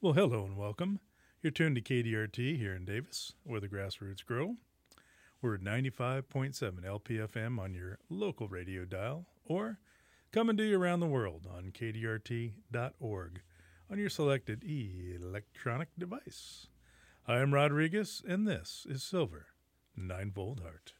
Well, hello and welcome. You're tuned to KDRT here in Davis, where the grassroots grow. We're at 95.7 LPFM on your local radio dial, or come and do you around the world on kdrt.org on your selected electronic device. I am Rodriguez, and this is Silver 9 Volt Heart.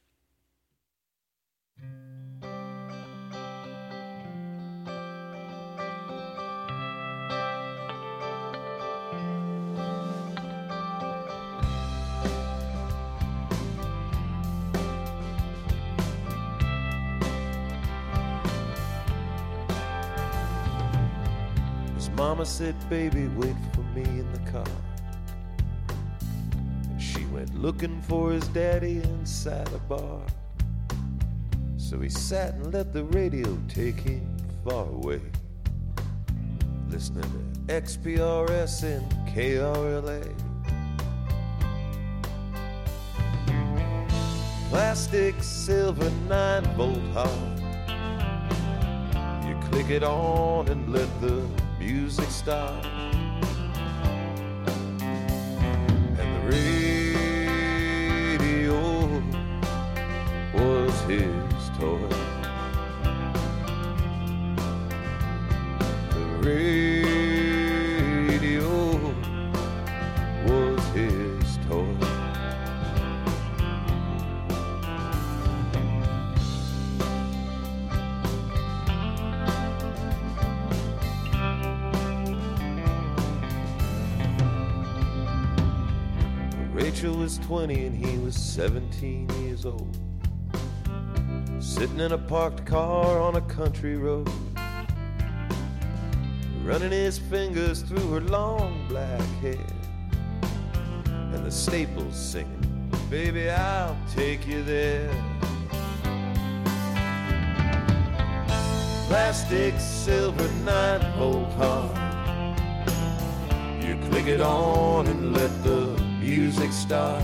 Mama said, Baby, wait for me in the car. And she went looking for his daddy inside a bar. So he sat and let the radio take him far away. Listening to XPRS and KRLA. Plastic silver nine volt heart. You click it on and let the music start. And the radio was his 20 and he was 17 years old. Sitting in a parked car on a country road. Running his fingers through her long black hair. And the staples singing, Baby, I'll take you there. Plastic silver nine volt heart. You click it on and let the music start.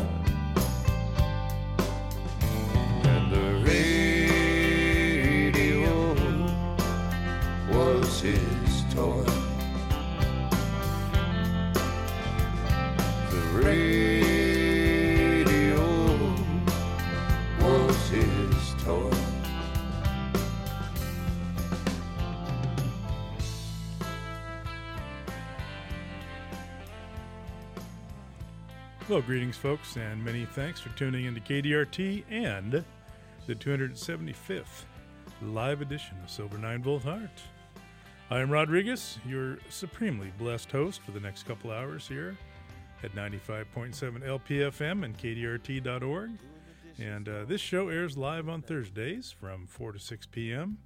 His toy. The radio was his toy. Well, greetings, folks, and many thanks for tuning into KDRT and the 275th live edition of Silver 9 Volt Heart. I am Rodriguez, your supremely blessed host for the next couple hours here at 95.7 LPFM and KDRT.org. And uh, this show airs live on Thursdays from 4 to 6 p.m.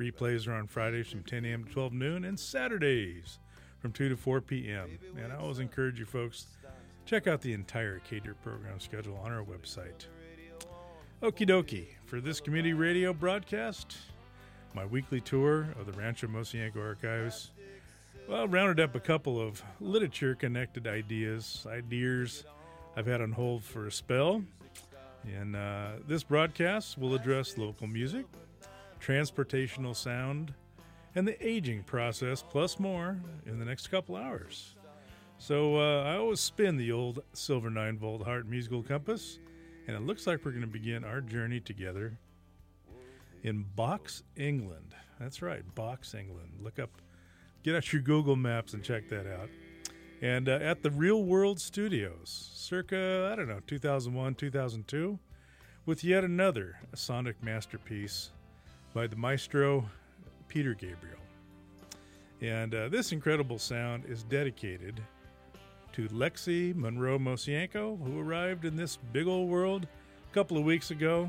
Replays are on Fridays from 10 a.m. to 12 noon and Saturdays from 2 to 4 p.m. And I always encourage you folks check out the entire KDR program schedule on our website. Okie dokie, for this community radio broadcast, my weekly tour of the Rancho Mosienko archives, well, rounded up a couple of literature connected ideas, ideas I've had on hold for a spell. And uh, this broadcast will address local music, transportational sound, and the aging process, plus more, in the next couple hours. So uh, I always spin the old silver nine volt heart musical compass, and it looks like we're going to begin our journey together in Box, England. That's right, Box, England. Look up, get out your Google Maps and check that out. And uh, at the Real World Studios, circa I don't know 2001, 2002, with yet another sonic masterpiece by the maestro Peter Gabriel. And uh, this incredible sound is dedicated to Lexi Monroe Mosienko, who arrived in this big old world a couple of weeks ago.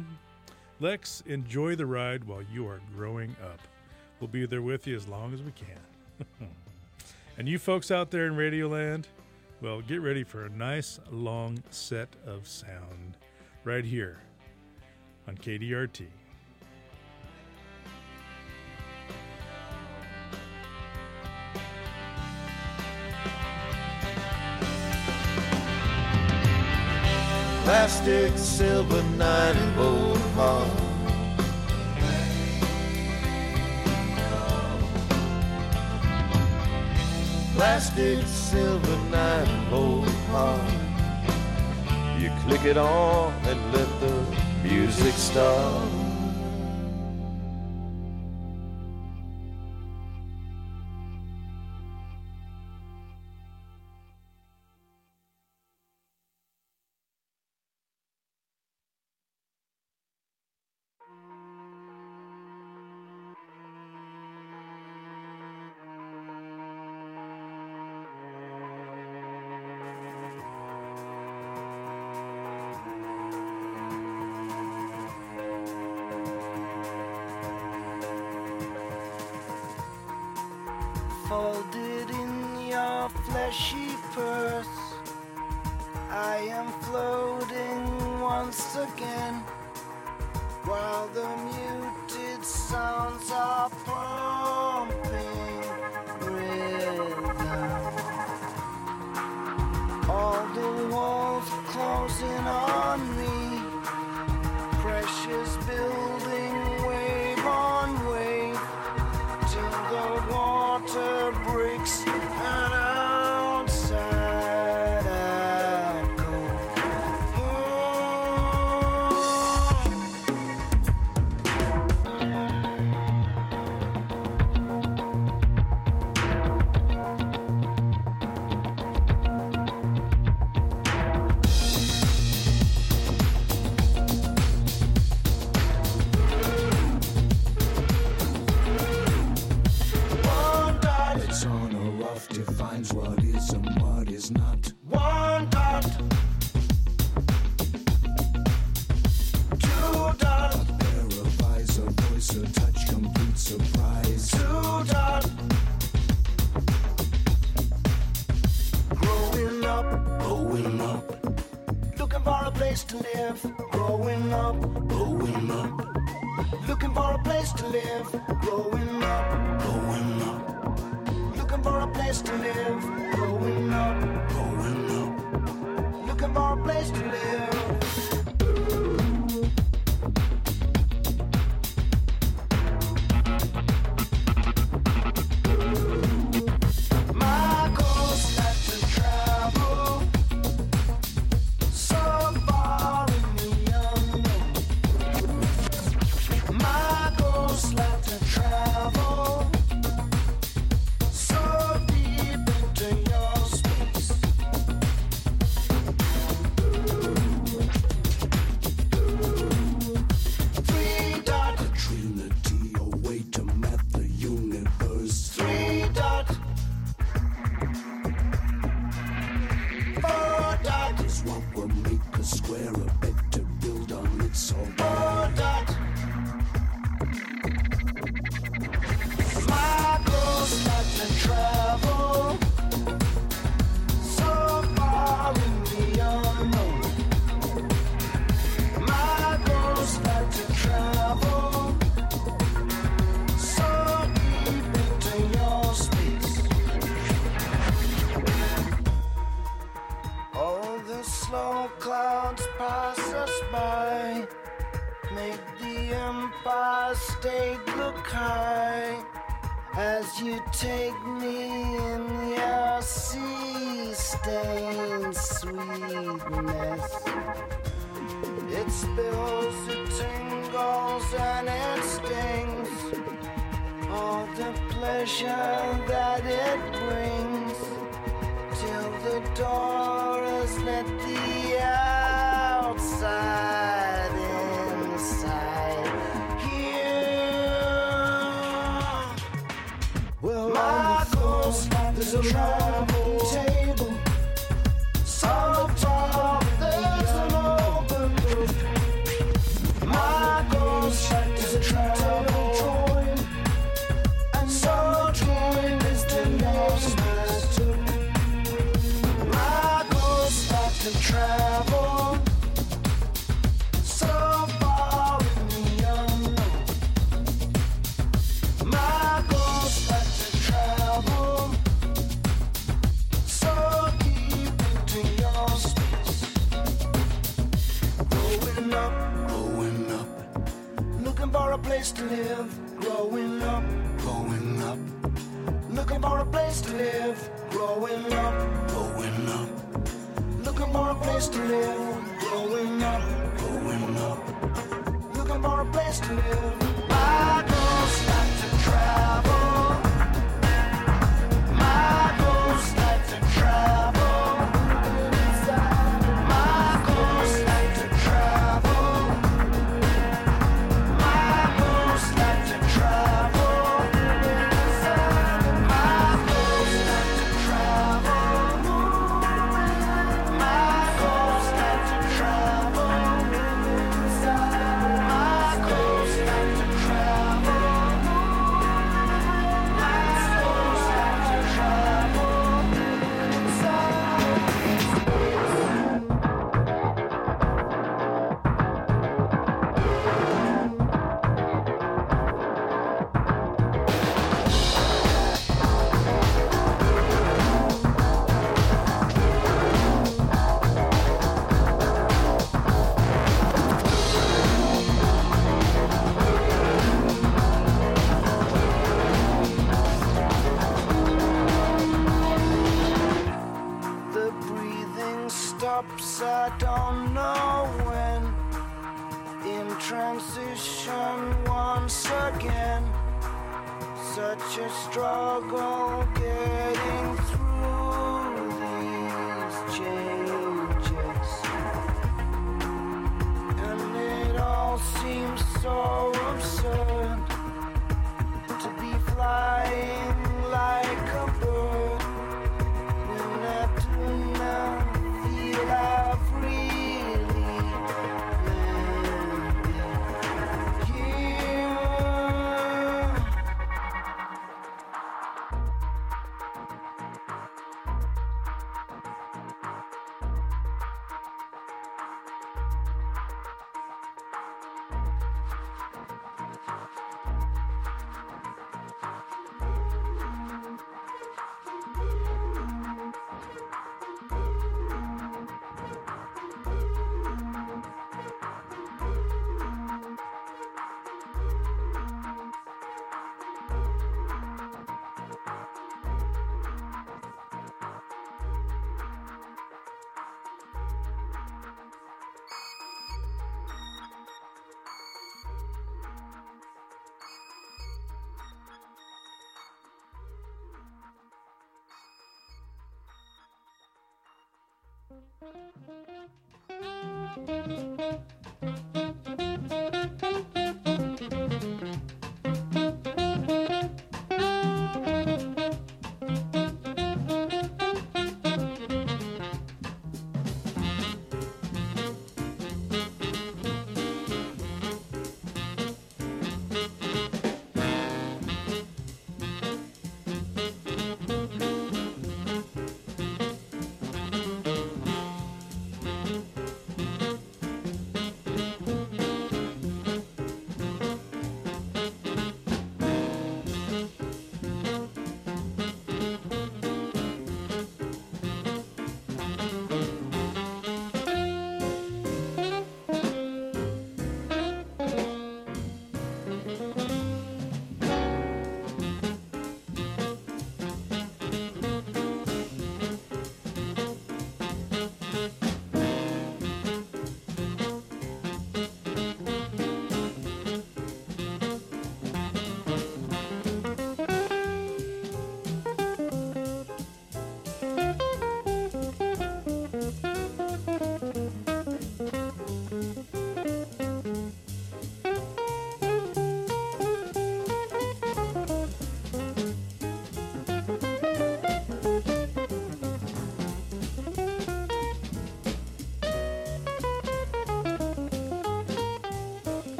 Lex, enjoy the ride while you are growing up. We'll be there with you as long as we can. and you folks out there in Radioland, well, get ready for a nice long set of sound right here on KDRT. Plastic silver nine volt heart. plastic silver. You click it on and let the music start.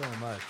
So much.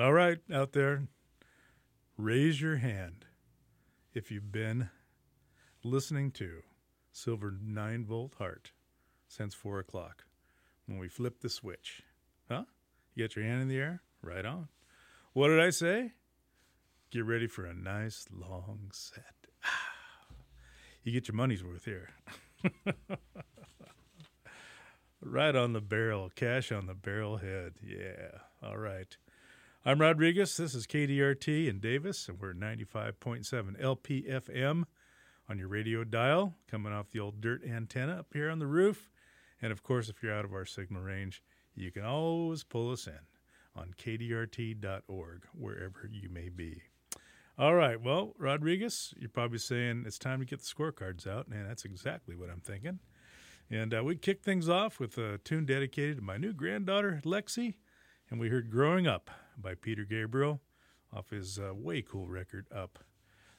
All right, out there, raise your hand if you've been listening to Silver 9 Volt Heart since 4 o'clock when we flip the switch. Huh? You got your hand in the air? Right on. What did I say? Get ready for a nice long set. Ah, you get your money's worth here. right on the barrel, cash on the barrel head. Yeah. All right. I'm Rodriguez. This is KDRT in Davis, and we're 95.7 LPFM on your radio dial, coming off the old dirt antenna up here on the roof. And of course, if you're out of our signal range, you can always pull us in on kdrt.org, wherever you may be. All right. Well, Rodriguez, you're probably saying it's time to get the scorecards out, and that's exactly what I'm thinking. And uh, we kick things off with a tune dedicated to my new granddaughter, Lexi, and we heard Growing Up by Peter Gabriel off his uh, way cool record, Up.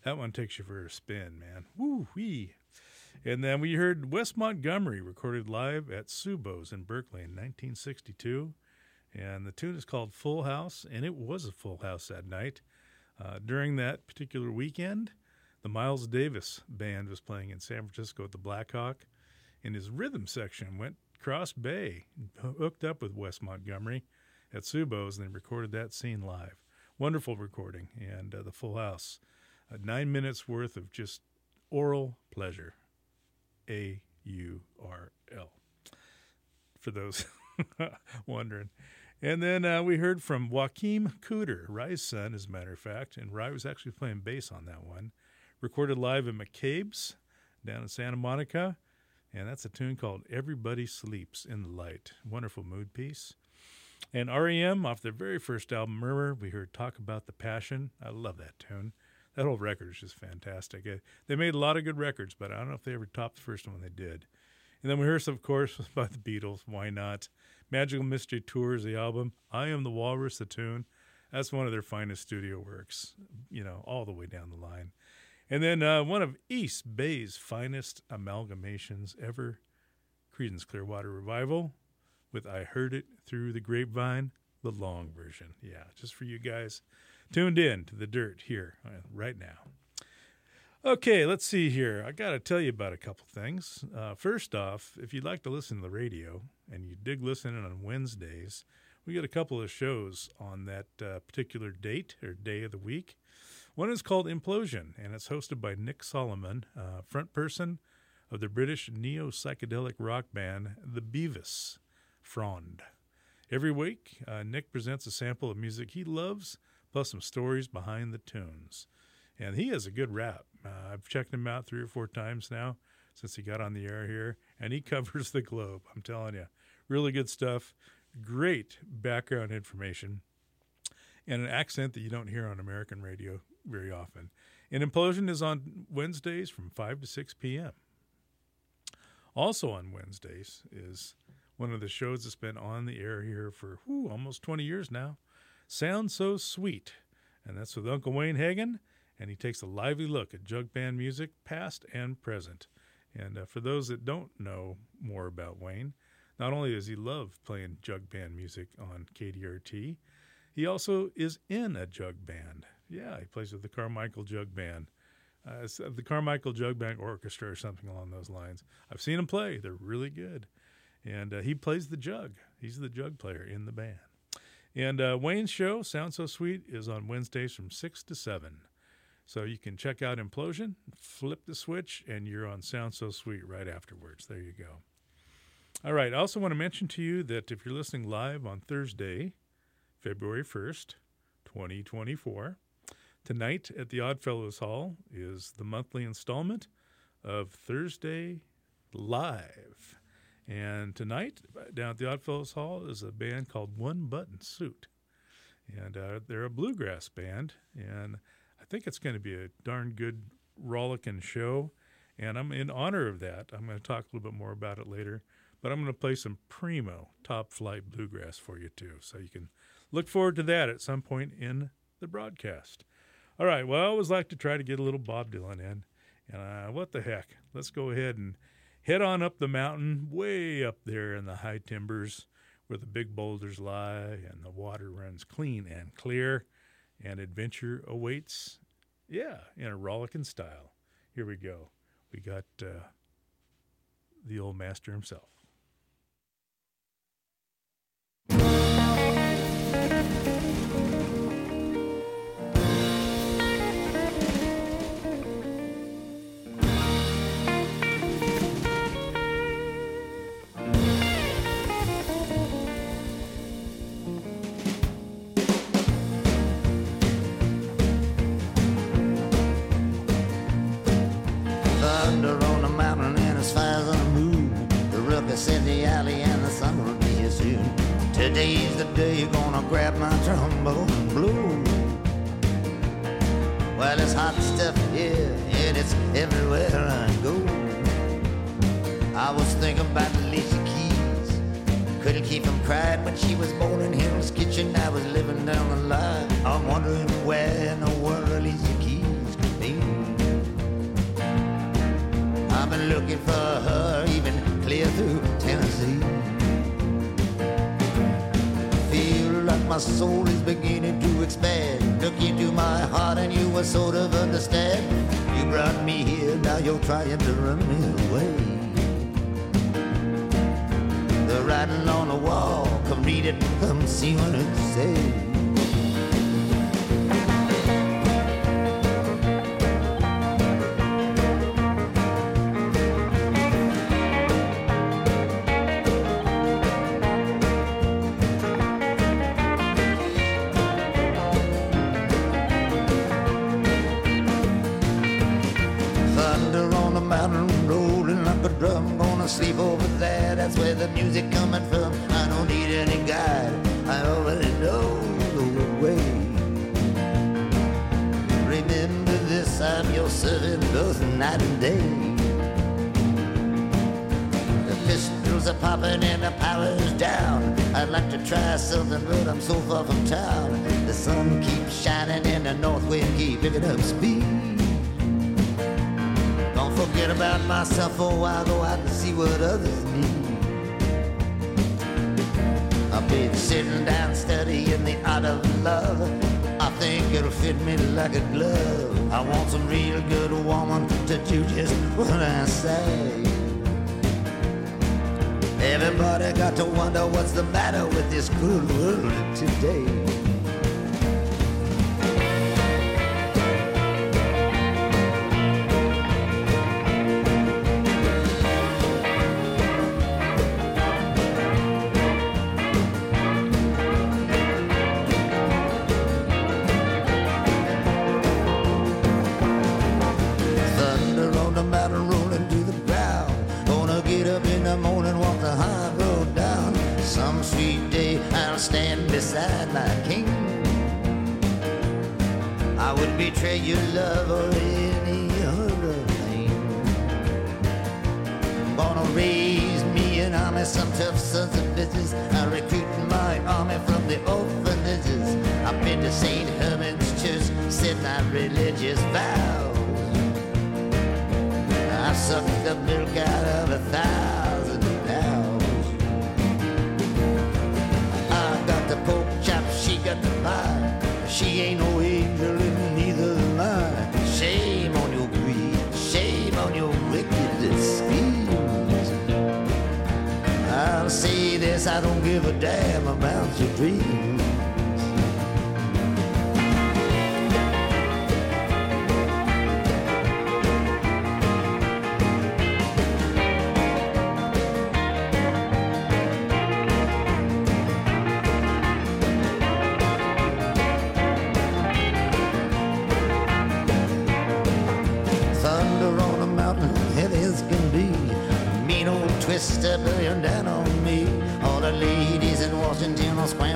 That one takes you for a spin, man. Woo wee. And then we heard Wes Montgomery recorded live at Tsubo's in Berkeley in 1962. And the tune is called Full House, and it was a full house that night. Uh, during that particular weekend, the Miles Davis band was playing in San Francisco at the Blackhawk, and his rhythm section went cross bay, hooked up with Wes Montgomery at Tsubo's, and they recorded that scene live. Wonderful recording, and uh, the Full House. Uh, nine minutes worth of just oral pleasure. A U R L. For those wondering. And then uh, we heard from Joachim Cooder, Ry's son, as a matter of fact. And Rye was actually playing bass on that one. Recorded live at McCabe's down in Santa Monica. And that's a tune called Everybody Sleeps in the Light. Wonderful mood piece. And REM, off their very first album, Murmur, we heard Talk About the Passion. I love that tune. That whole record is just fantastic. Uh, They made a lot of good records, but I don't know if they ever topped the first one they did. And then we heard, some, of course, by the Beatles. Why not? Magical Mystery Tours, the album. I Am the Walrus, the tune. That's one of their finest studio works, you know, all the way down the line. And then uh, one of East Bay's finest amalgamations ever, Creedence Clearwater Revival, with I Heard It Through the Grapevine, the long version. Yeah, just for you guys tuned in to the dirt here uh, right now. Okay, let's see here. I got to tell you about a couple things. Uh, first off, if you'd like to listen to the radio and you dig listening on Wednesdays, we got a couple of shows on that uh, particular date or day of the week. One is called Implosion, and it's hosted by Nick Saloman, uh, front person of the British neo psychedelic rock band The Bevis Frond. Every week, uh, Nick presents a sample of music he loves, plus some stories behind the tunes. And he has a good rap. Uh, I've checked him out three or four times now since he got on the air here, and he covers the globe. I'm telling you, really good stuff. Great background information, and an accent that you don't hear on American radio very often. And Implosion is on Wednesdays from 5 to 6 p.m. Also on Wednesdays is one of the shows that's been on the air here for whew, almost 20 years now. Sounds So Sweet. And that's with Uncle Wayne Hagen. And he takes a lively look at jug band music, past and present. And uh, for those that don't know more about Wayne, not only does he love playing jug band music on KDRT, he also is in a jug band. Yeah, he plays with the Carmichael Jug Band. Uh, the Carmichael Jug Band Orchestra or something along those lines. I've seen him play. They're really good. And uh, he plays the jug. He's the jug player in the band. And uh, Wayne's show, Sound So Sweet, is on Wednesdays from 6 to 7. So you can check out Implosion, flip the switch, and you're on Sound So Sweet right afterwards. There you go. All right. I also want to mention to you that if you're listening live on Thursday, February 1st, 2024, tonight at the Oddfellows Hall is the monthly installment of Thursday Live. And tonight, down at the Oddfellows Hall, is a band called One Button Suit. And uh, they're a bluegrass band. And I think it's going to be a darn good, rollicking show. And I'm in honor of that. I'm going to talk a little bit more about it later. But I'm going to play some primo top flight bluegrass for you, too. So you can look forward to that at some point in the broadcast. All right. Well, I always like to try to get a little Bob Dylan in. And uh, what the heck? Let's go ahead and head on up the mountain, way up there in the high timbers, where the big boulders lie and the water runs clean and clear, and adventure awaits. Yeah, in a rollicking style. Here we go. We got uh, the old master himself. Tennessee. Feel like my soul is beginning to expand. Look into my heart and you will sort of understand. You brought me here, now you're trying to run me away. The writing on the wall, come read it, come see what it says. Try something, but I'm so far from town. The sun keeps shining and the north wind keep picking up speed. Don't forget about myself for a while, go out and see what others need. I've been sitting down studying the art of love. I think it'll fit me like a glove. I want some real good woman to do just what I say. Everybody got to wonder what's the matter with this good world today. I would betray your love or any other thing. Gonna raise me an army, some tough sons of bitches. I recruit my army from the orphanages. I've been to St. Herman's Church, said my religious vows. I sucked the milk out of a thousand cows. I got the pork chop, she got the pie. She ain't no this, I don't give a damn about your dreams.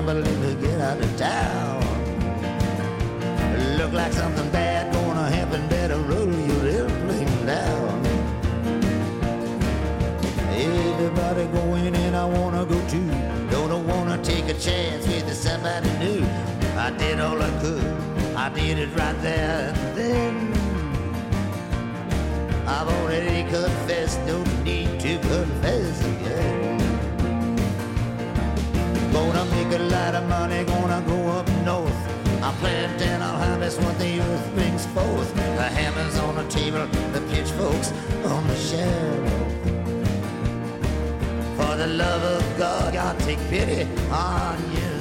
Scrambling to get out of town. Look like something bad gonna happen. Better roll your airplane down. Everybody going and I wanna go too. Don't wanna take a chance with somebody new. I did all I could. I did it right there and then. I've already confessed, no need to confess a lot of money, gonna go up north. I plant and I'll harvest what the earth brings forth. The hammer's on the table, the pitchforks on the shelf. For the love of God, God take pity on you.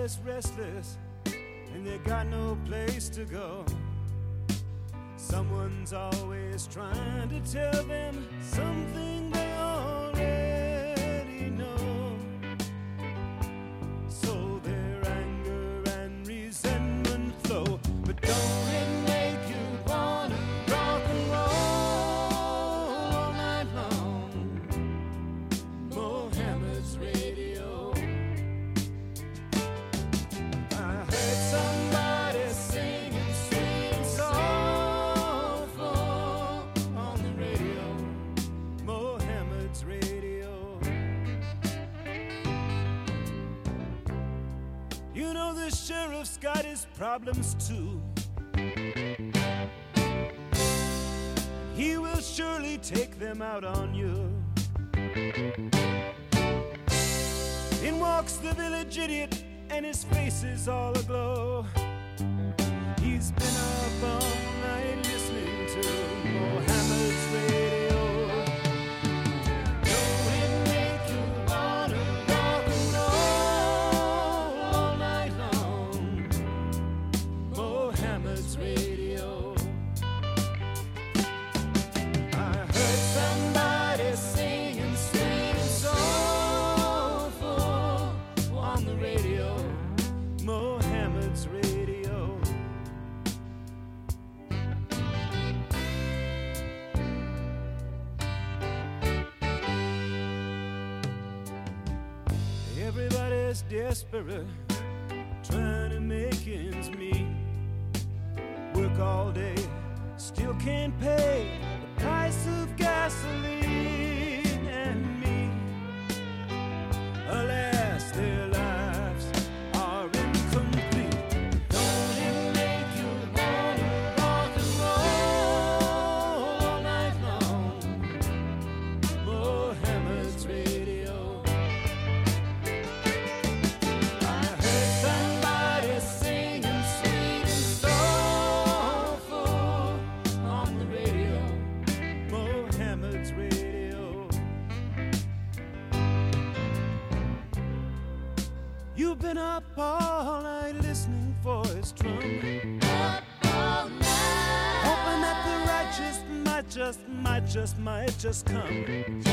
restless, restless, and they got no place to go. Someone's always trying to tell them something problems too. He will surely take them out on you. In walks the village idiot, and his face is all aglow. He's been a bum. Spirit. just might just come.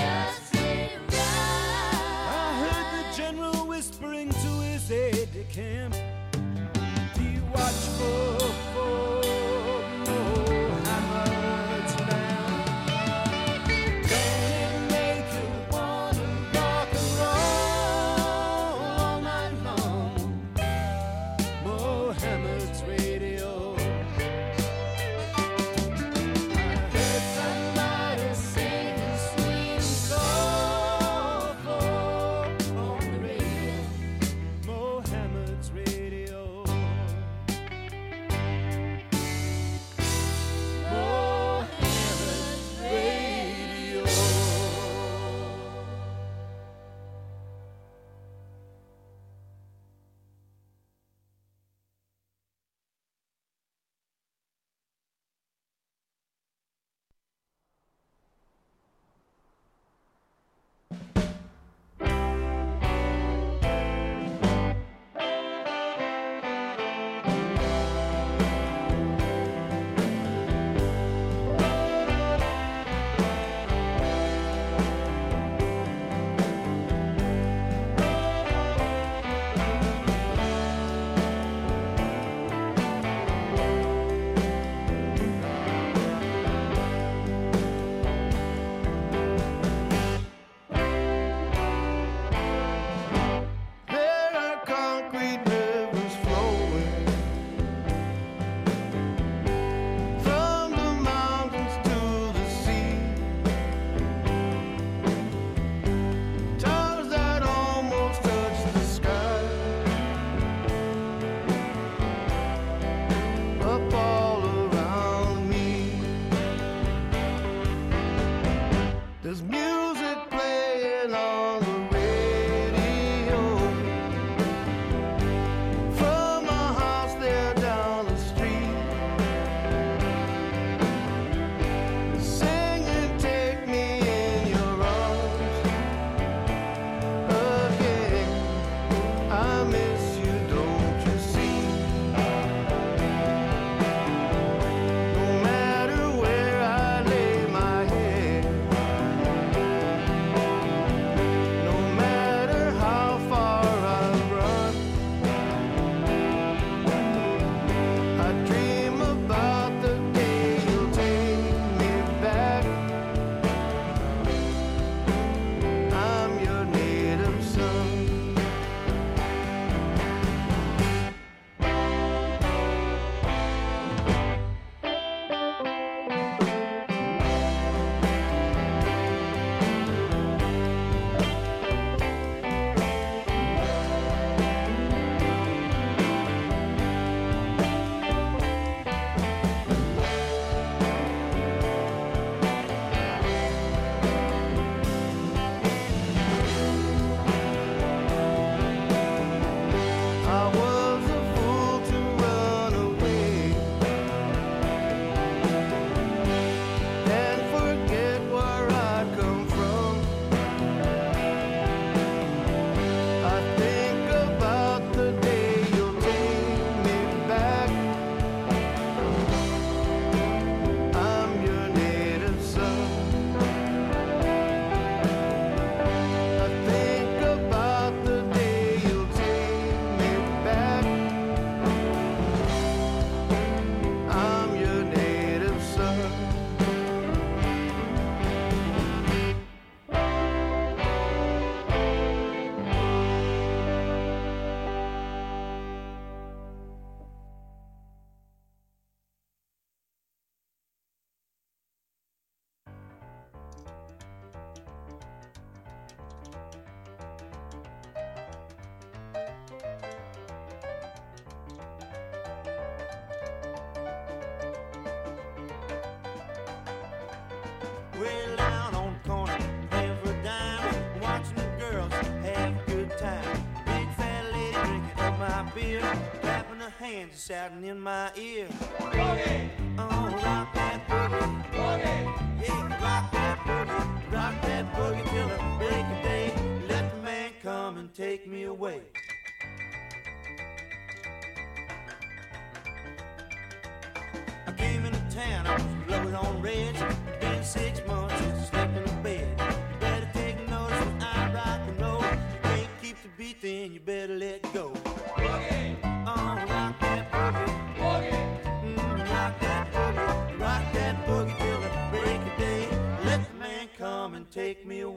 Shouting in my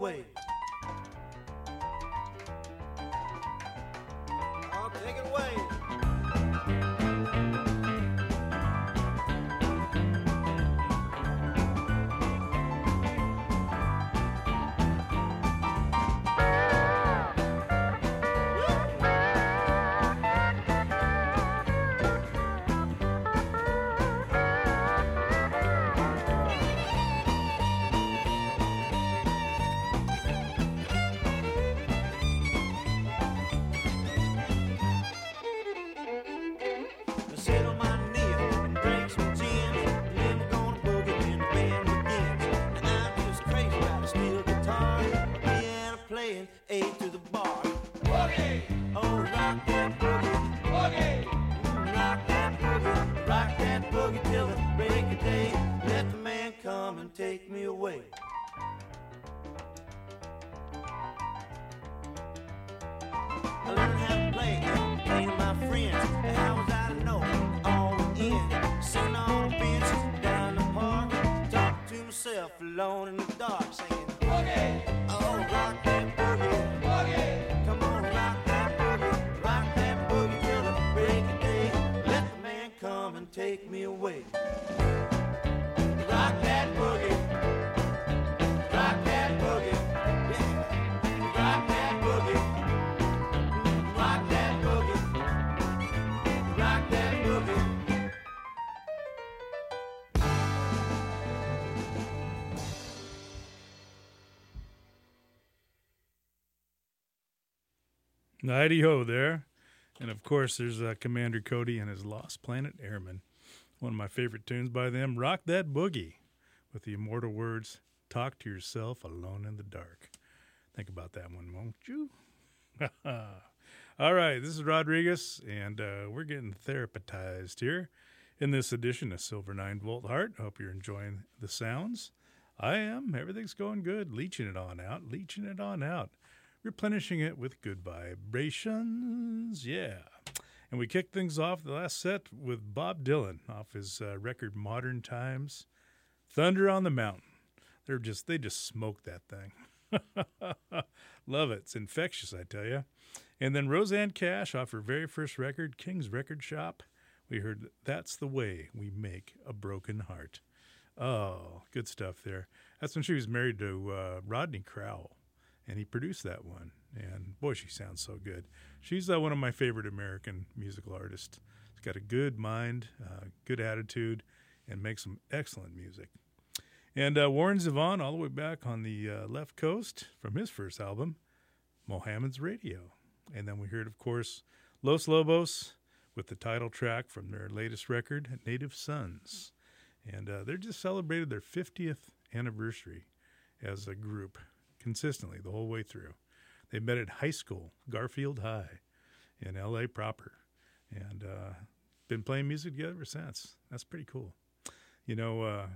take Nighty ho there. And of course, there's uh, Commander Cody and his Lost Planet Airmen. One of my favorite tunes by them, Rock That Boogie, with the immortal words, Talk to yourself alone in the dark. Think about that one, won't you? All right, this is Rodriguez, and uh, we're getting therapized here in this edition of Silver Nine Volt Heart. Hope you're enjoying the sounds. I am. Everything's going good. Leeching it on out, leeching it on out replenishing it with good vibrations. Yeah. And we kicked things off the last set with Bob Dylan off his uh, record Modern Times. Thunder on the Mountain. They're just they just smoked that thing. Love it. It's infectious, I tell you. And then Rosanne Cash off her very first record, King's Record Shop. We heard That's the Way We Make a Broken Heart. Oh, good stuff there. That's when she was married to uh, Rodney Crowell and he produced that one. And boy, she sounds so good. She's uh, one of my favorite American musical artists. She's got a good mind, uh, good attitude, and makes some excellent music. And uh, Warren Zevon, all the way back on the uh, left coast from his first album, Mohammed's Radio. And then we heard, of course, Los Lobos with the title track from their latest record, Native Sons. And uh, they just celebrated their 50th anniversary as a group consistently the whole way through. They met at high school, Garfield High, in L.A. proper, and uh, been playing music together ever since. That's pretty cool. You know, uh,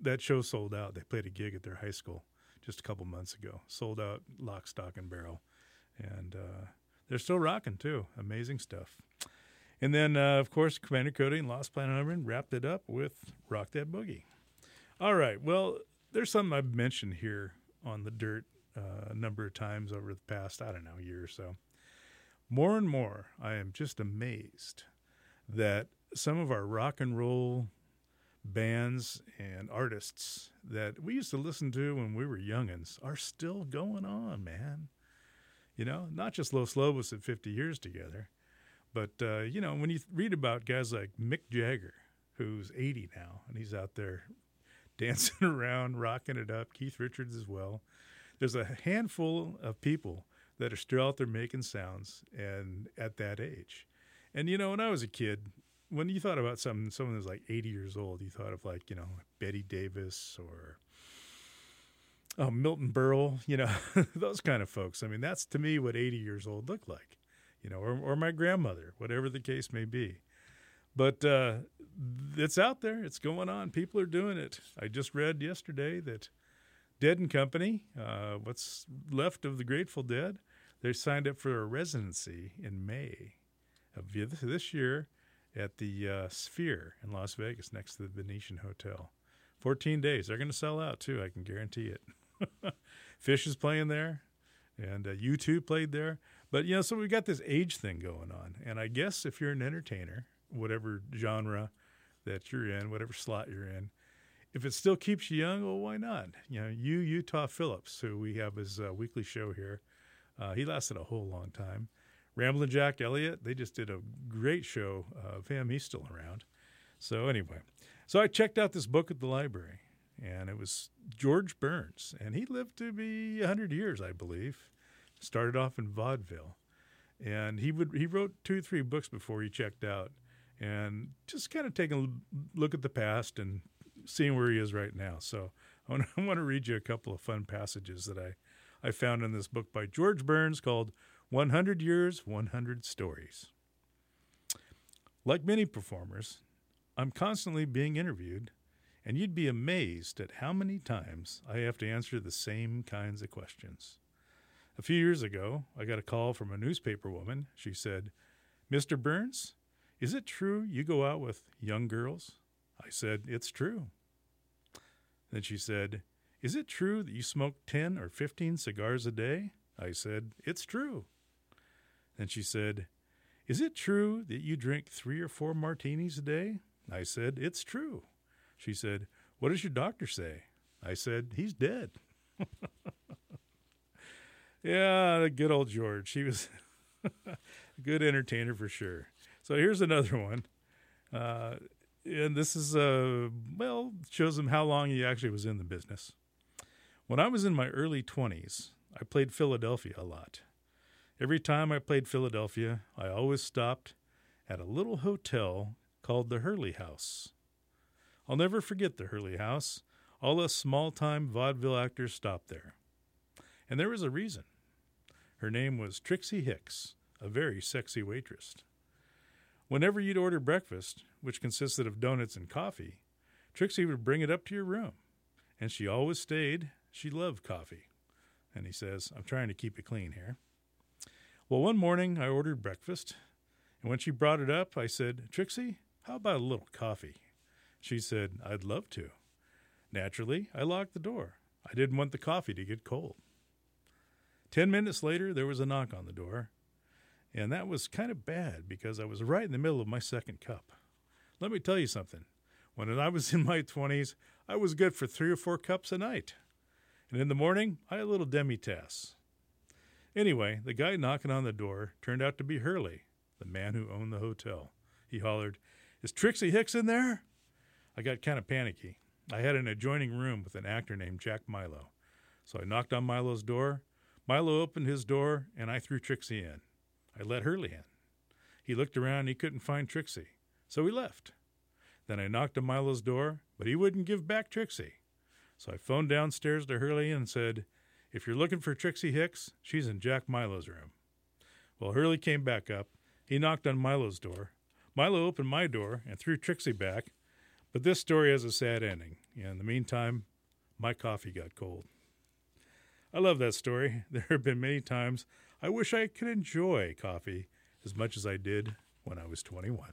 that show sold out. They played a gig at their high school just a couple months ago. Sold out, lock, stock, and barrel, and uh, they're still rocking too. Amazing stuff. And then, uh, of course, Commander Cody and Lost Planet Airmen wrapped it up with Rock That Boogie. All right. Well, there's something I've mentioned here on the dirt uh, a number of times over the past, I don't know, year or so. More and more, I am just amazed that some of our rock and roll bands and artists that we used to listen to when we were youngins are still going on, man. You know, not just Los Lobos at 50 years together, but, uh, you know, when you read about guys like Mick Jagger, who's 80 now, and he's out there dancing around, rocking it up. Keith Richards as well. There's a handful of people that are still out there making sounds and at that age. And you know, when I was a kid, when you thought about something, someone who's like 80 years old, you thought of like, you know, Bette Davis or oh, Milton Berle, you know, those kind of folks. I mean, that's to me what 80 years old looked like, you know, or, or my grandmother, whatever the case may be. But uh, it's out there. It's going on. People are doing it. I just read yesterday that Dead and Company, uh, what's left of the Grateful Dead, they signed up for a residency in May of this- year at the uh, Sphere in Las Vegas next to the Venetian Hotel. 14 days. They're going to sell out too. I can guarantee it. Phish is playing there, and uh, U2 played there. But you know, so we've got this age thing going on, and I guess if you're an entertainer, whatever genre that you're in, whatever slot you're in, if it still keeps you young, well, why not? You know, you Utah Phillips, who we have his uh, weekly show here, uh, he lasted a whole long time. Ramblin' Jack Elliott, they just did a great show of him. He's still around. So anyway, so I checked out this book at the library, and it was George Burns, and he lived to be 100 years, I believe. Started off in vaudeville, and he would he wrote two or three books before he checked out, and just kind of taking a look at the past and seeing where he is right now. So I want, to read you a couple of fun passages that I I found in this book by George Burns called 100 Years, 100 Stories. Like many performers, I'm constantly being interviewed, and you'd be amazed at how many times I have to answer the same kinds of questions. A few years ago, I got a call from a newspaper woman. She said, Mr. Burns, is it true you go out with young girls? I said, It's true. Then she said, Is it true that you smoke 10 or 15 cigars a day? I said, It's true. Then she said, Is it true that you drink three or four martinis a day? I said, It's true. She said, What does your doctor say? I said, He's dead. yeah, good old George. He was a good entertainer for sure. So here's another one. Uh, and this is, uh, well, shows him how long he actually was in the business. When I was in my early 20s, I played Philadelphia a lot. Every time I played Philadelphia, I always stopped at a little hotel called the Hurley House. I'll never forget the Hurley House. All us small time vaudeville actors stopped there. And there was a reason. Her name was Trixie Hicks, a very sexy waitress. Whenever you'd order breakfast, which consisted of donuts and coffee, Trixie would bring it up to your room. And she always stayed. She loved coffee. And he says, I'm trying to keep it clean here. Well, one morning I ordered breakfast, and when she brought it up, I said, Trixie, how about a little coffee? She said, I'd love to. Naturally, I locked the door. I didn't want the coffee to get cold. Ten minutes later, there was a knock on the door, and that was kind of bad because I was right in the middle of my second cup. Let me tell you something. When I was in my 20s, I was good for three or four cups a night. And in the morning, I had a little demi-tasse. Anyway, the guy knocking on the door turned out to be Hurley, the man who owned the hotel. He hollered, Is Trixie Hicks in there? I got kind of panicky. I had an adjoining room with an actor named Jack Milo. So I knocked on Milo's door. Milo opened his door, and I threw Trixie in. I let Hurley in. He looked around he couldn't find Trixie, so he left. Then I knocked on Milo's door, but he wouldn't give back Trixie. So I phoned downstairs to Hurley and said, If you're looking for Trixie Hicks, she's in Jack Milo's room. Well, Hurley came back up. He knocked on Milo's door. Milo opened my door and threw Trixie back. But this story has a sad ending. In the meantime, my coffee got cold. I love that story. There have been many times I wish I could enjoy coffee as much as I did when I was 21.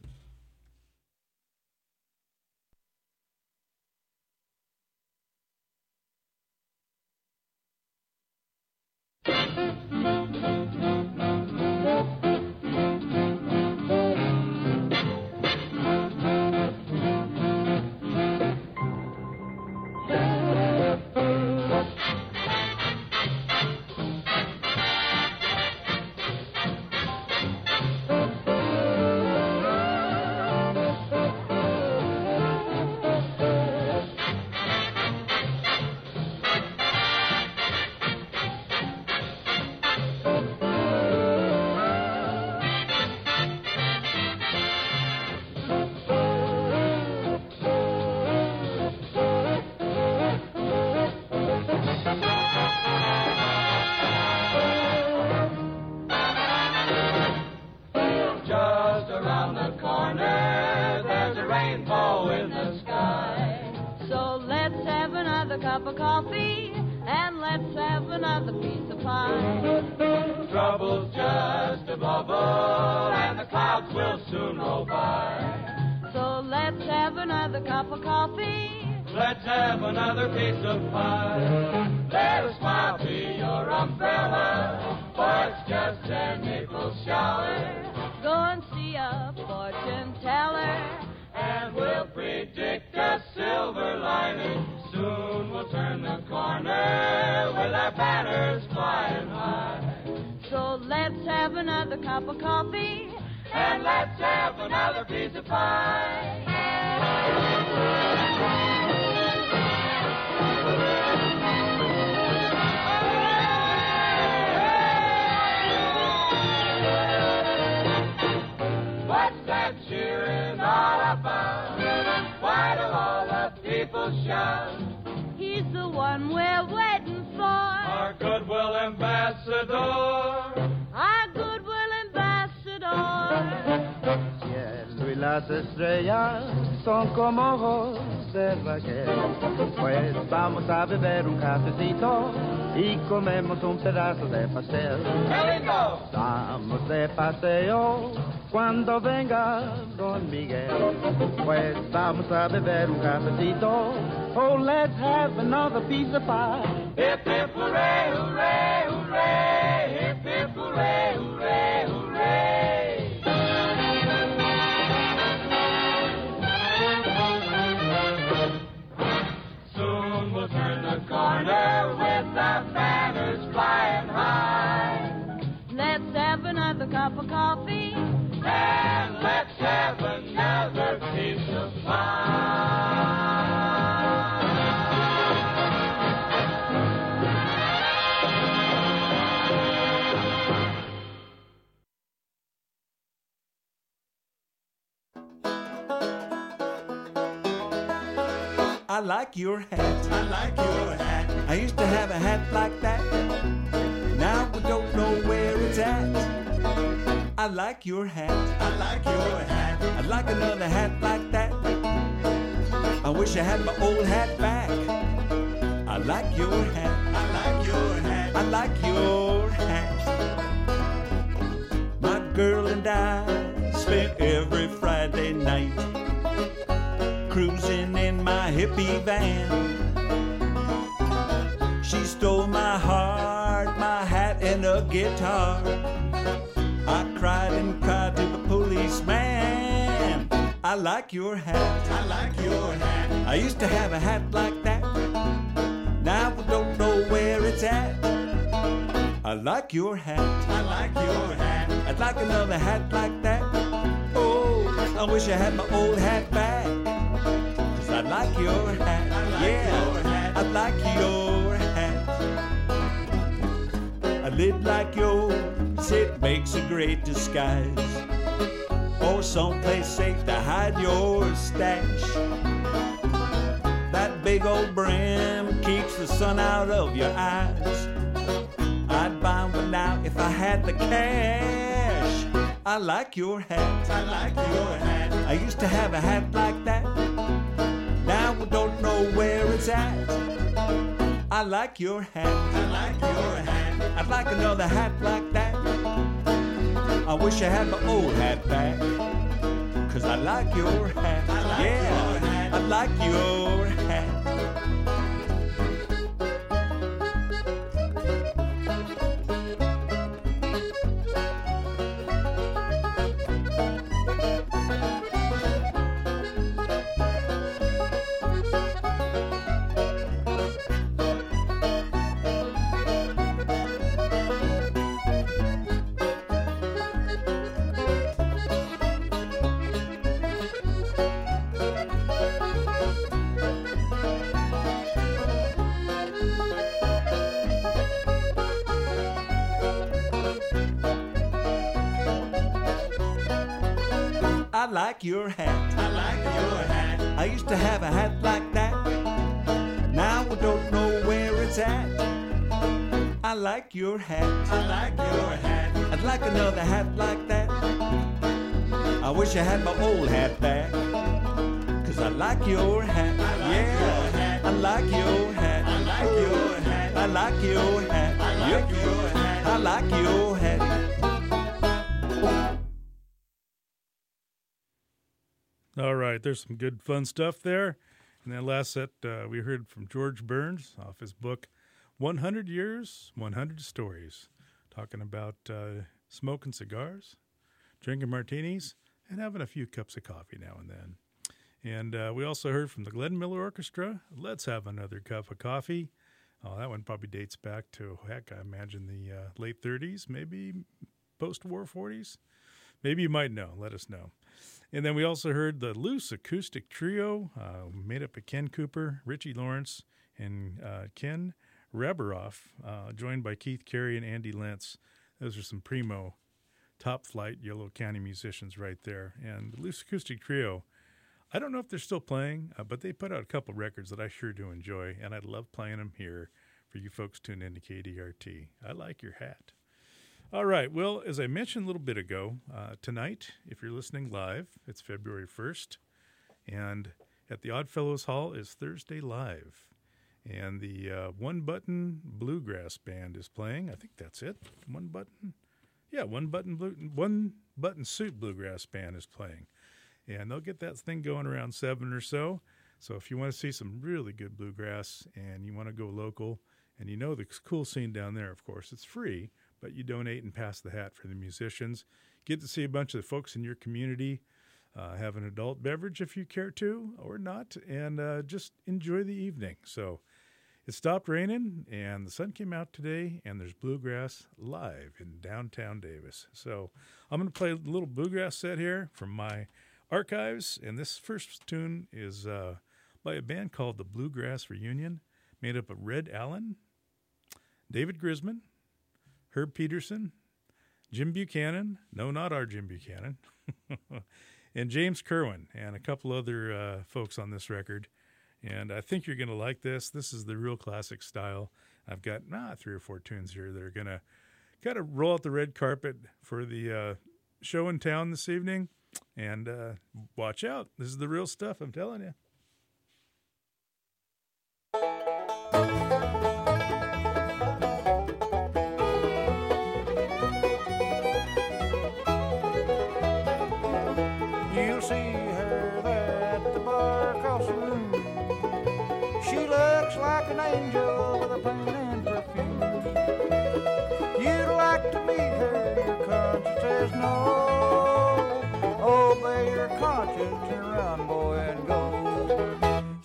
Coffee and let's have another piece of pie. Trouble's just a bubble, and the clouds will soon roll by. So let's have another cup of coffee. Let's have another piece of pie. Let a smile be your umbrella, for it's just an April shower. Go and see a fortune teller. And we'll predict a silver lining. Soon we'll turn the corner with our banners flying high. So let's have another cup of coffee. And let's have another piece of pie. What's that cheering all about? Why do all the people shout? One we're waiting for. Our goodwill ambassador. Our goodwill ambassador. Cielo y las estrellas son como ojos de Raquel. Pues vamos a beber un cafecito y comemos un pedazo de pastel. Vamos de paseo cuando venga Don Miguel. Pues vamos a beber un cafecito. Oh, let's have another piece of pie. Hip hip hooray, hooray, hooray. Like your hat. I like your hat. I used to have a hat like that. Now I don't know where it's at. I like your hat. I like your hat. I'd like another hat like that. I wish I had my old hat back. I like your hat. I like your hat. I like your hat. My girl and I spent every Friday night cruising in my hippie van. She stole my heart, my hat, and a guitar. I cried and cried to the policeman. I like your hat. I like your hat. I used to have a hat like that. Now I don't know where it's at. I like your hat. I like your hat. I'd like another hat like that. Oh, I wish I had my old hat back. Like your hat. yeah, I like your hat. A lid like yours, it makes a great disguise. Or someplace safe to hide your stash. That big old brim keeps the sun out of your eyes. I'd buy one now if I had the cash. I like your hat. I like your hat. I used to have a hat like that. I don't know where it's at. I like your hat. I like your hat. I'd like another hat like that. I wish I had my old hat back. Cause I like your hat. I like yeah, your hat. I like your hat. I like your hat. I like your hat. I used to have a hat like that. Now I don't know where it's at. I like your hat. I like your hat. I'd like another hat like that. I wish I had my old hat back. Cause I like your hat. yeah, I like your hat. I like your hat. I like your hat. I like your hat. I like your hat. All right, there's some good fun stuff there. And then last set, uh, we heard from George Burns off his book, 100 Years, 100 Stories, talking about uh, smoking cigars, drinking martinis, and having a few cups of coffee now and then. And uh, we also heard from the Glenn Miller Orchestra, Let's Have Another Cup of Coffee. Oh, that one probably dates back to, heck, I imagine the uh, late 30s, maybe post war 40s. Maybe you might know. Let us know. And then we also heard the Loose Acoustic Trio, uh, made up of Ken Cooper, Richie Lawrence, and uh, Ken Raberoff, uh, joined by Keith Carey and Andy Lentz. Those are some primo, top flight Yolo County musicians right there. And the Loose Acoustic Trio, I don't know if they're still playing, uh, but they put out a couple records that I sure do enjoy, and I love playing them here for you folks tuned into KDRT. I like your hat. All right. Well, as I mentioned a little bit ago, uh, tonight, if you're listening live, it's February 1st, and at the Oddfellows Hall is Thursday Live. And the uh, One Button Bluegrass Band is playing. I think that's it. One Button? Yeah, One Button Blue, One Button Suit Bluegrass Band is playing. And they'll get that thing going around 7 or so. So if you want to see some really good bluegrass and you want to go local, and you know the cool scene down there, of course, it's free but you donate and pass the hat for the musicians. Get to see a bunch of the folks in your community. Uh, have an adult beverage if you care to, or not, and uh, just enjoy the evening. So it stopped raining, and the sun came out today, and there's bluegrass live in downtown Davis. So I'm going to play a little bluegrass set here from my archives, and this first tune is uh, by a band called the Bluegrass Reunion, made up of Red Allen, David Grisman, Herb Pedersen, Jim Buchanan, no, not our Jim Buchanan, and James Kerwin, and a couple other uh, folks on this record. And I think you're going to like this. This is the real classic style. I've got ah, three or four tunes here that are going to kind of roll out the red carpet for the uh, show in town this evening. And uh, watch out. This is the real stuff, I'm telling you.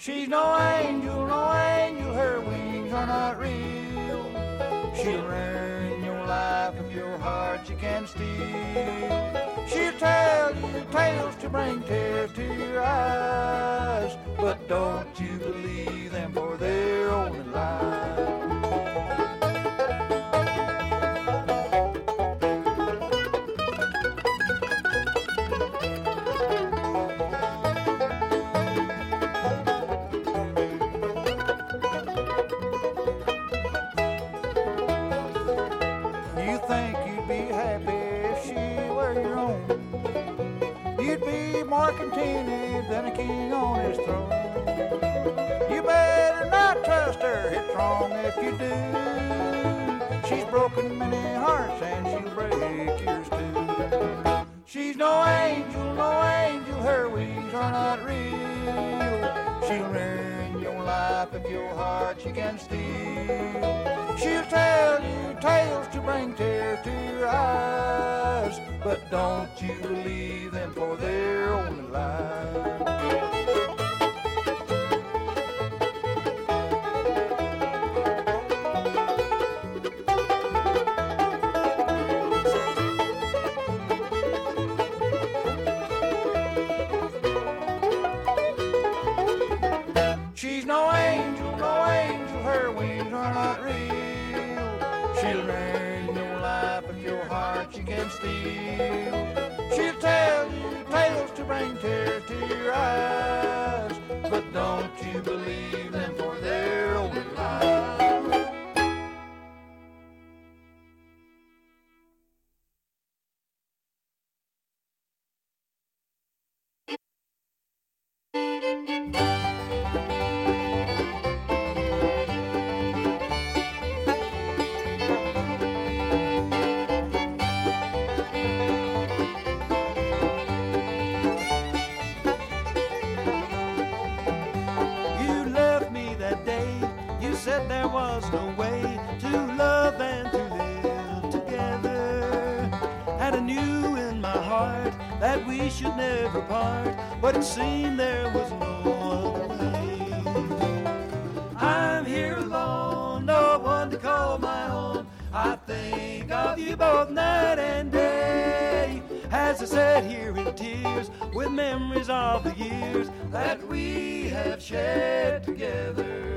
She's no angel, no angel, her wings are not real. She'll ruin your life if your heart you can steal. She'll tell you tales to bring tears to your eyes, but don't you believe them for they're only lies. More contented than a king on his throne. You better not trust her, it's wrong if you do. She's broken many hearts and she'll break yours too. She's no angel, no angel, her wings are not real. She'll ruin your life if your heart she can steal. She'll tell you tales to bring tears to your eyes, but don't you believe them for they're only hadn't seen there was no other way. I'm here alone, no one to call my own. I think of you both night and day. As I sit here in tears, with memories of the years that we have shared together.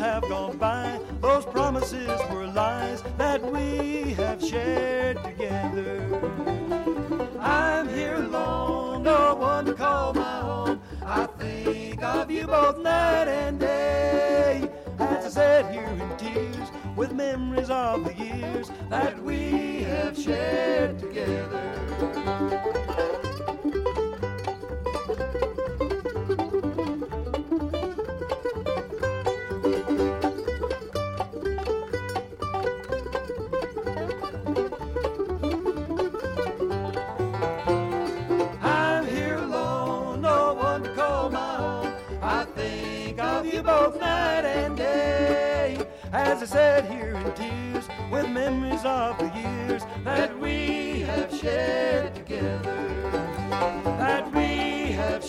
have gone by. Those promises were lies that we have shared.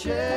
church.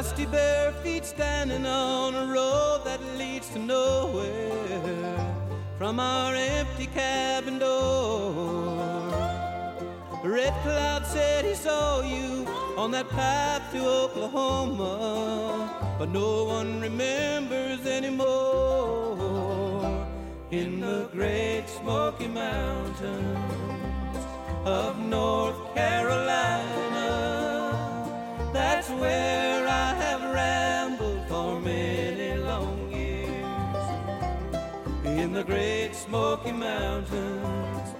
Dusty bare feet standing on a road that leads to nowhere from our empty cabin door. Red Cloud said he saw you on that path to Oklahoma, but no one remembers anymore. In the great Smoky Mountains of North Carolina, where I have rambled for many long years. In the great Smoky Mountains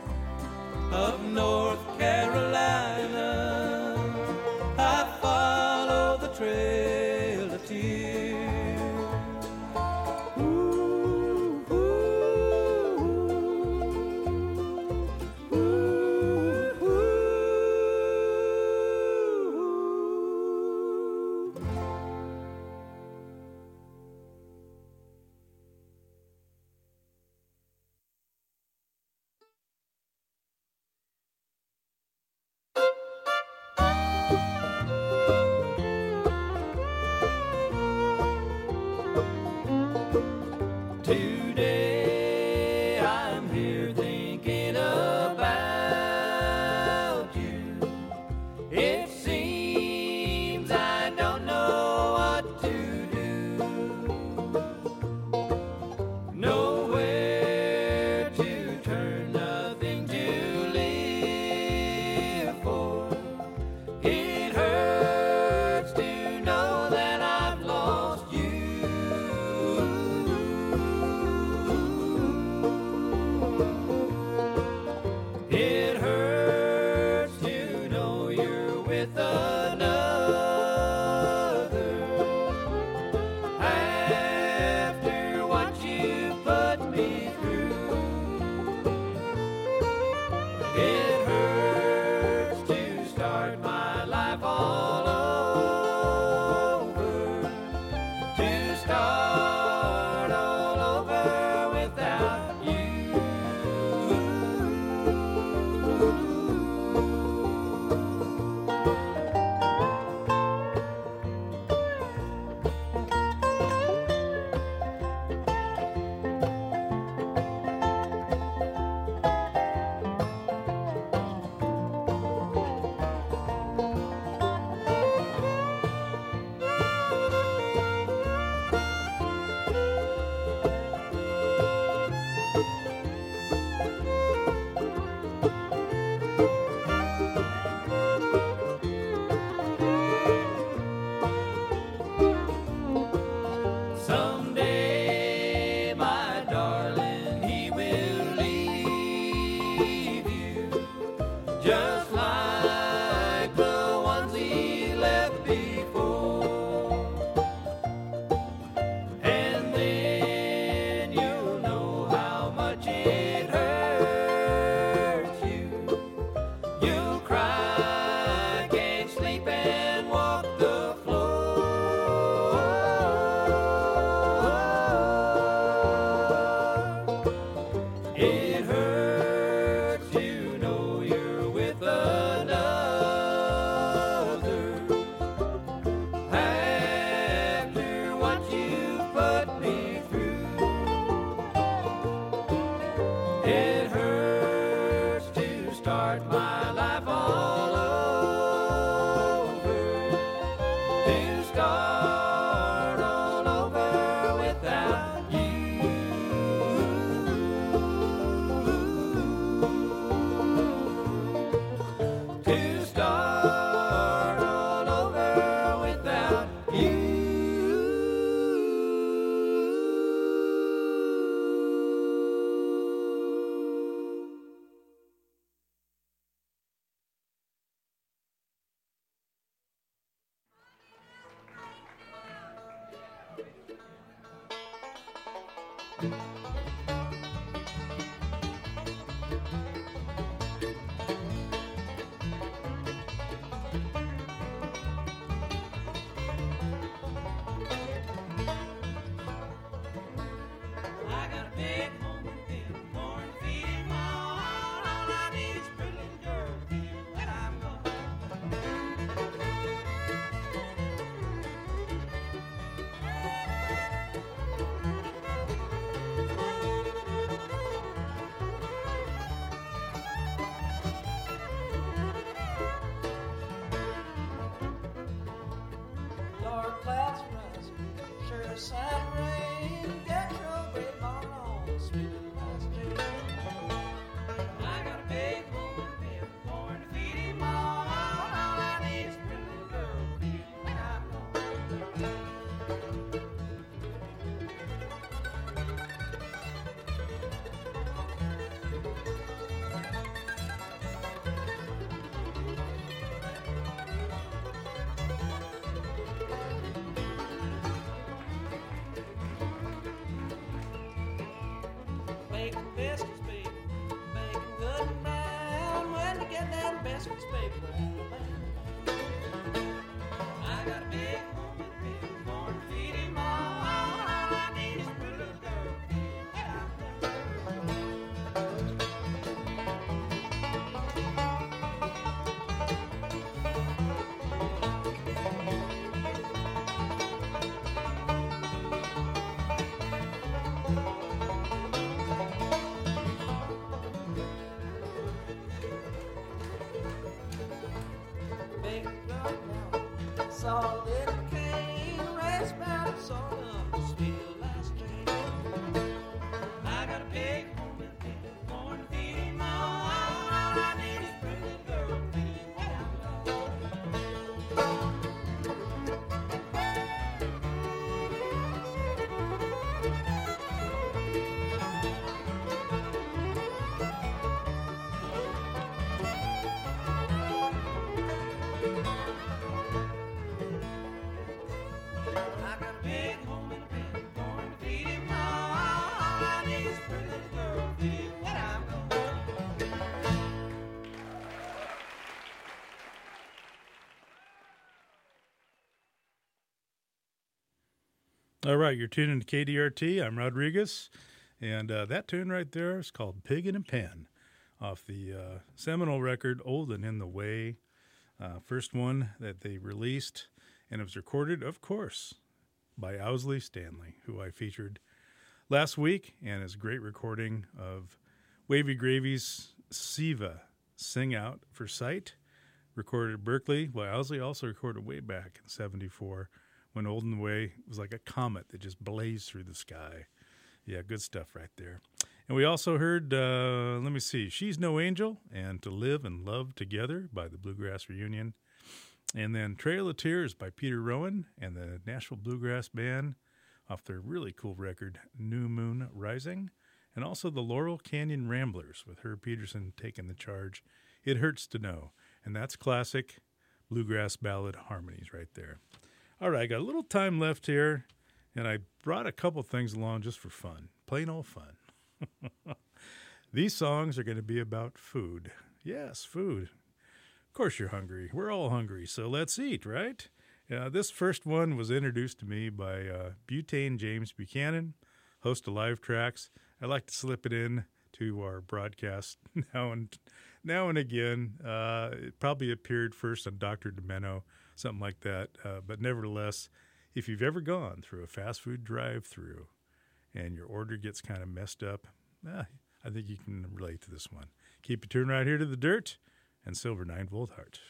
of North Carolina. I follow the trail of tears. All right, you're tuning to KDRT. I'm Rodriguez, and uh, that tune right there is called "Pig in a Pen" off the uh, seminal record "Old and in the Way." Uh, first one that they released, and it was recorded, of course, by Owsley Stanley, who I featured last week, and his great recording of Wavy Gravy's "Seva" "Sing Out for Sight," recorded at Berkeley. Well, Owsley also recorded way back in '74 when Old and the Way was like a comet that just blazed through the sky. Yeah, good stuff right there. And we also heard, uh, let me see, She's No Angel and To Live and Love Together by the Bluegrass Reunion. And then Trail of Tears by Peter Rowan and the Nashville Bluegrass Band off their really cool record, New Moon Rising. And also the Laurel Canyon Ramblers with Herb Pedersen taking the charge. It Hurts to Know. And that's classic bluegrass ballad harmonies right there. All right, I got a little time left here, and I brought a couple things along just for fun, plain old fun. These songs are going to be about food. Yes, food. Of course, you're hungry. We're all hungry, so let's eat, right? Uh, this first one was introduced to me by uh, Butane James Buchanan, host of Live Tracks. I like to slip it in to our broadcast now and now and again. Uh, it probably appeared first on Dr. Demento, something like that. Uh, but nevertheless, if you've ever gone through a fast food drive-through and your order gets kind of messed up, eh, I think you can relate to this one. Keep it tuned right here to the dirt and Silver Nine Volt Heart.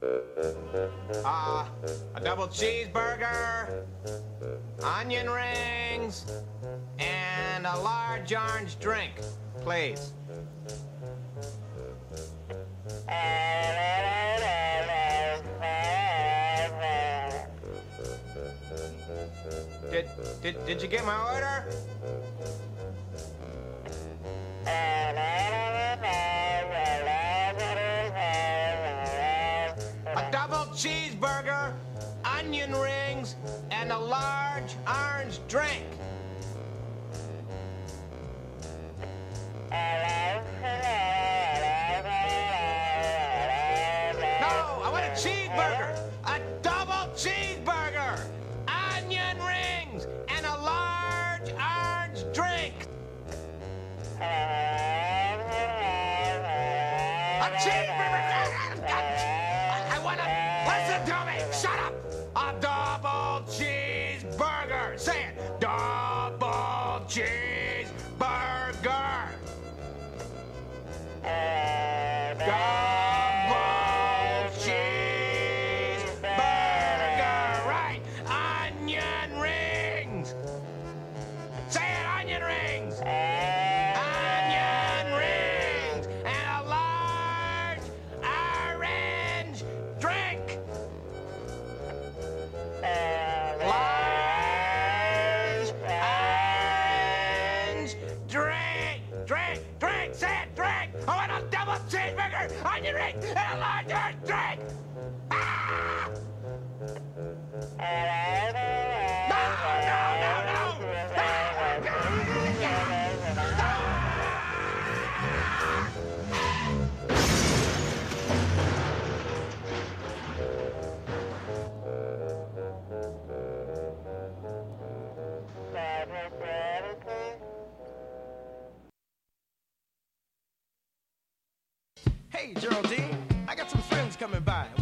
Uh, a double cheeseburger, onion rings, and a large orange drink, please. Did, did, did you get my order? And a large orange drink. Hey, Geraldine, I got some friends coming by.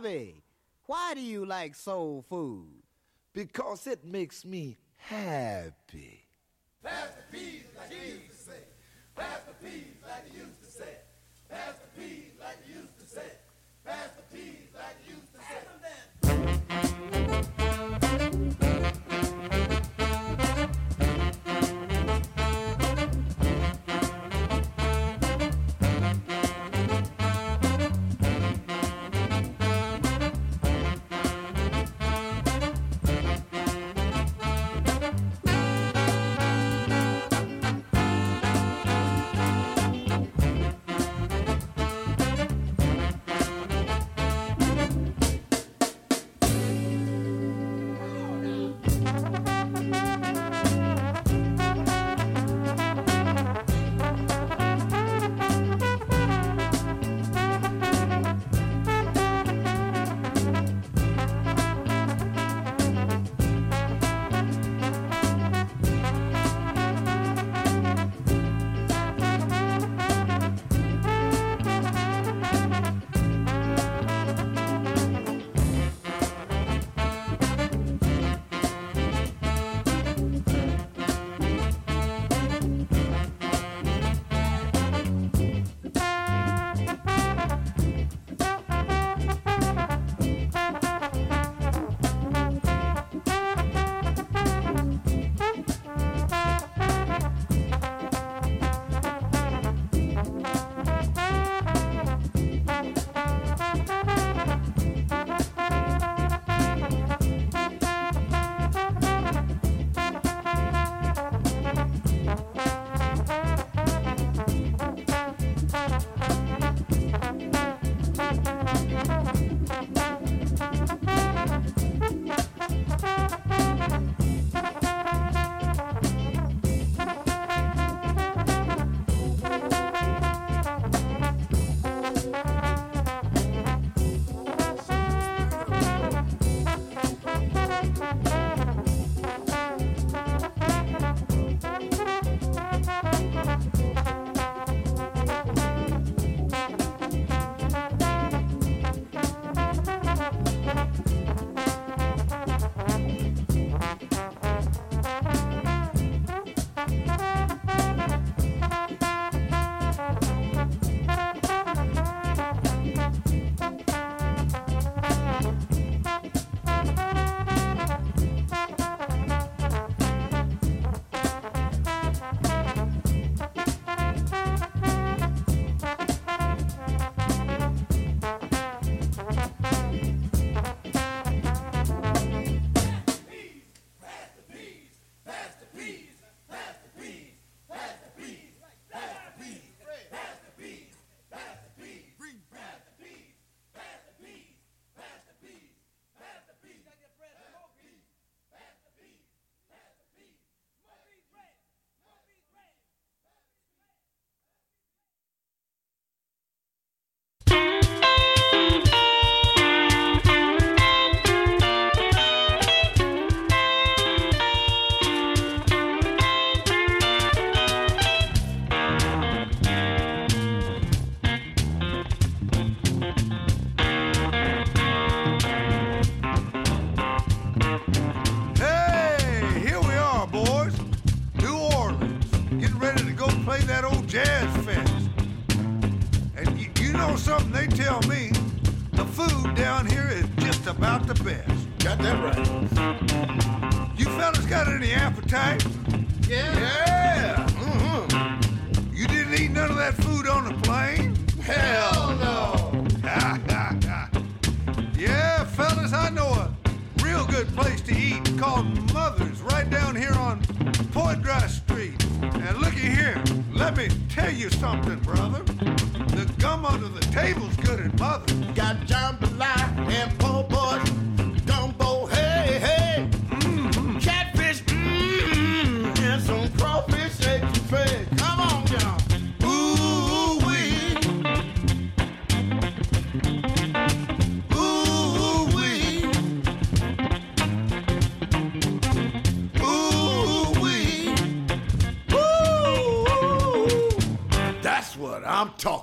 Bobby, why do you like soul food? Because it makes me happy.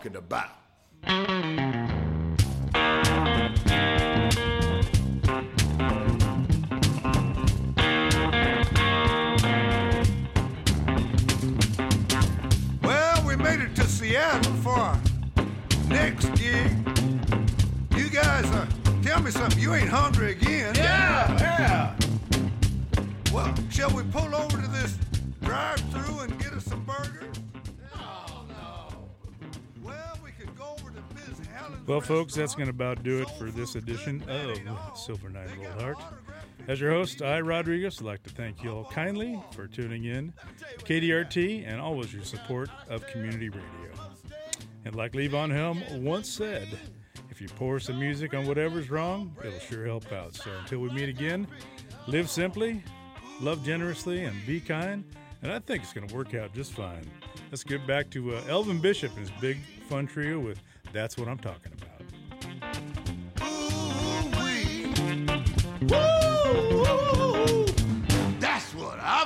Talking about. Folks, that's going to about do it for this edition of Silver Nine Volt Heart. As your host, I, Rodriguez, would like to thank you all kindly for tuning in KDRT and always your support of community radio. And like Levon Helm once said, if you pour some music on whatever's wrong, it'll sure help out. So until we meet again, live simply, love generously, and be kind. And I think it's going to work out just fine. Let's get back to uh, Elvin Bishop and his big fun trio with That's What I'm Talking About.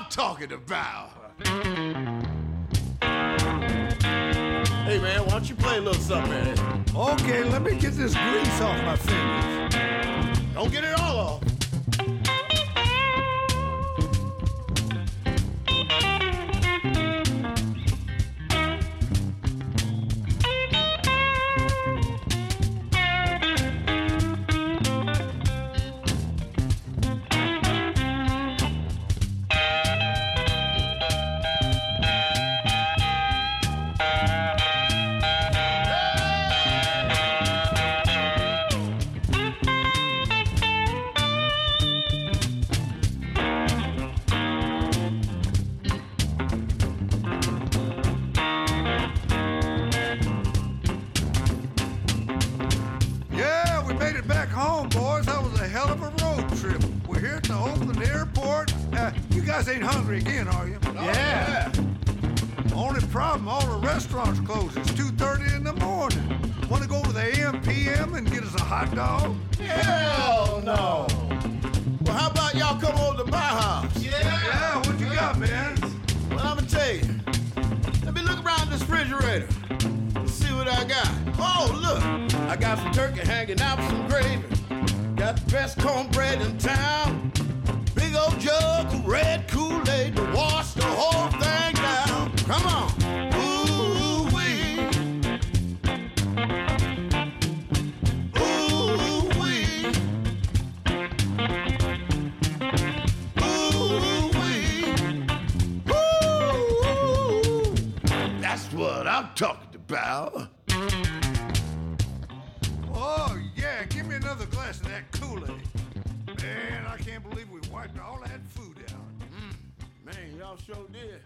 Talking about. Hey man, why don't you play a little something, man? Okay, let me get this grease off my fingers. Don't get it all off. Again, are you? Yeah. Only problem, all the restaurants close. It's 2.30 in the morning. Want to go to the AM, PM and get us a hot dog? Hell no. Well, how about y'all come over to my house? Yeah, Yeah, what you got, man? Well, I'm gonna tell you. Let me look around this refrigerator. and See what I got. Oh, look. I got some turkey hanging out with some gravy. Got the best cornbread in town. Old jug of red Kool-Aid to wash the whole thing down. Come on. Ooh wee. Wiped all that food out. Mm. Man, y'all sure did.